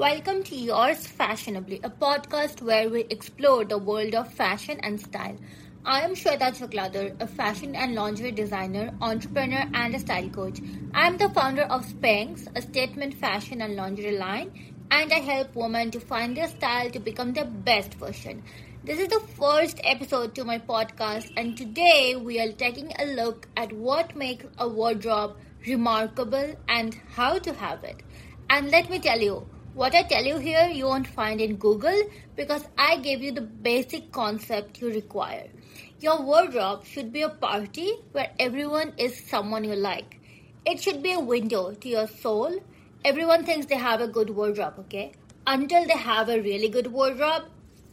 Welcome to Yours Fashionably, a podcast where we explore the world of fashion and style. I am Shweta Chaklader, a fashion and lingerie designer, entrepreneur, and a style coach. I am the founder of Sphinx, a statement fashion and lingerie line, and I help women to find their style to become their best version. This is the first episode to my podcast, and today we are taking a look at what makes a wardrobe remarkable and how to have it. And let me tell you, what I tell you here, you won't find in Google because I gave you the basic concept you require. Your wardrobe should be a party where everyone is someone you like. It should be a window to your soul. Everyone thinks they have a good wardrobe, okay? Until they have a really good wardrobe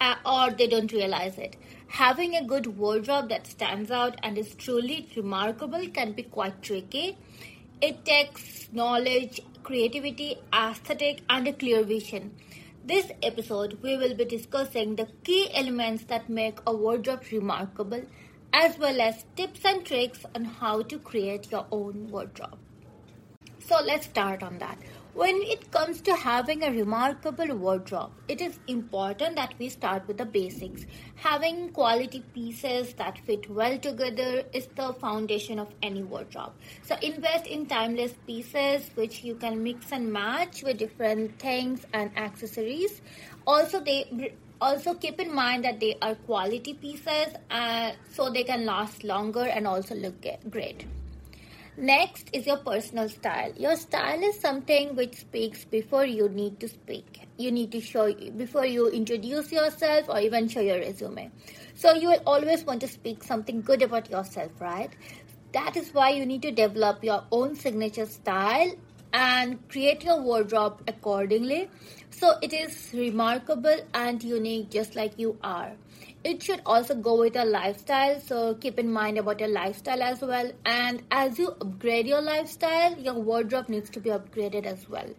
uh, or they don't realize it. Having a good wardrobe that stands out and is truly remarkable can be quite tricky. It takes knowledge, creativity, aesthetic, and a clear vision. This episode, we will be discussing the key elements that make a wardrobe remarkable, as well as tips and tricks on how to create your own wardrobe. So, let's start on that. When it comes to having a remarkable wardrobe, it is important that we start with the basics. Having quality pieces that fit well together is the foundation of any wardrobe. So invest in timeless pieces which you can mix and match with different things and accessories. Also they also keep in mind that they are quality pieces uh, so they can last longer and also look great. Next is your personal style. Your style is something which speaks before you need to speak. You need to show before you introduce yourself or even show your resume. So you will always want to speak something good about yourself, right? That is why you need to develop your own signature style and create your wardrobe accordingly so it is remarkable and unique just like you are it should also go with your lifestyle so keep in mind about your lifestyle as well. And as you upgrade your lifestyle your wardrobe needs to be upgraded as well.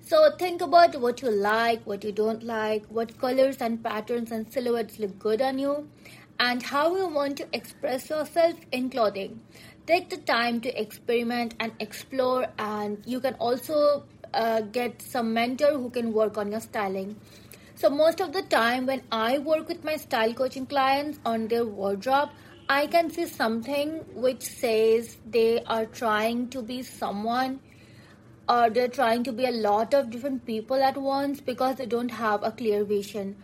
So think about what you like what you don't like what colors and patterns and silhouettes look good on you and how you want to express yourself in clothing. Take the time to experiment and explore and you can also uh, get some mentor who can work on your styling so most of the time when I work with my style coaching clients on their wardrobe, I can see something which says they are trying to be someone or they're trying to be a lot of different people at once because they don't have a clear vision.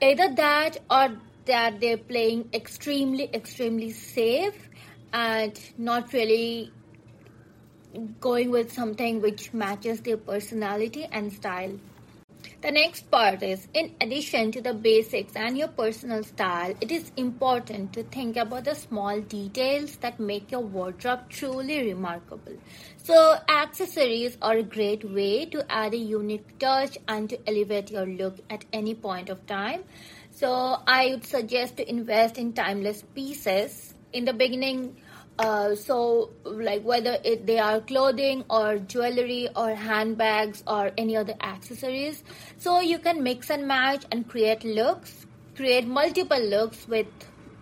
Either that or that they're playing extremely, extremely safe and not really going with something which matches their personality and style. The next part is in addition to the basics and your personal style, it is important to think about the small details that make your wardrobe truly remarkable. So, accessories are a great way to add a unique touch and to elevate your look at any point of time. So, I would suggest to invest in timeless pieces. In the beginning, uh, so like whether it, they are clothing or jewelry or handbags or any other accessories. So you can mix and match and create looks create multiple looks with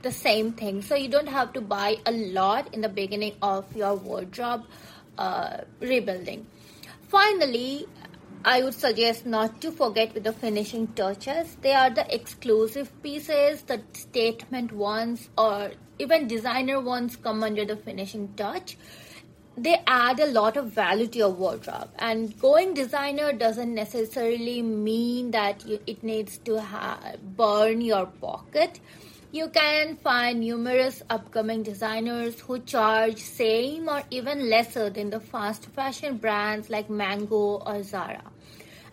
the same thing. So you don't have to buy a lot in the beginning of your wardrobe uh, rebuilding. Finally I would suggest not to forget with the finishing touches. They are the exclusive pieces, the statement ones, or even designer ones come under the finishing touch. They add a lot of value to your wardrobe. And going designer doesn't necessarily mean that you, it needs to ha- burn your pocket. You can find numerous upcoming designers who charge same or even lesser than the fast fashion brands like Mango or Zara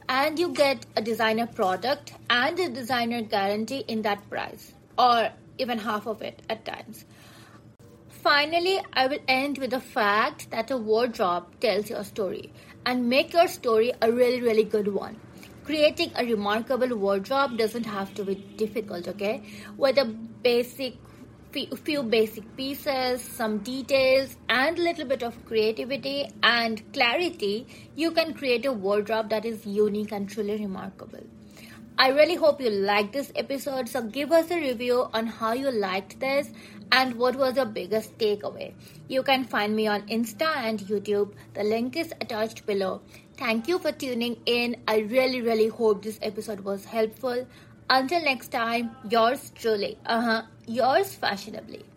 and you get a designer product and a designer guarantee in that price or even half of it at times. Finally, I will end with the fact that a wardrobe tells your story and make your story a really, really good one. Creating a remarkable wardrobe doesn't have to be difficult, okay? With a basic few basic pieces, some details, and a little bit of creativity and clarity, you can create a wardrobe that is unique and truly remarkable. I really hope you liked this episode. So give us a review on how you liked this and what was your biggest takeaway. You can find me on Insta and YouTube. The link is attached below. Thank you for tuning in. I really, really hope this episode was helpful. Until next time, yours truly. Uh huh. Yours fashionably.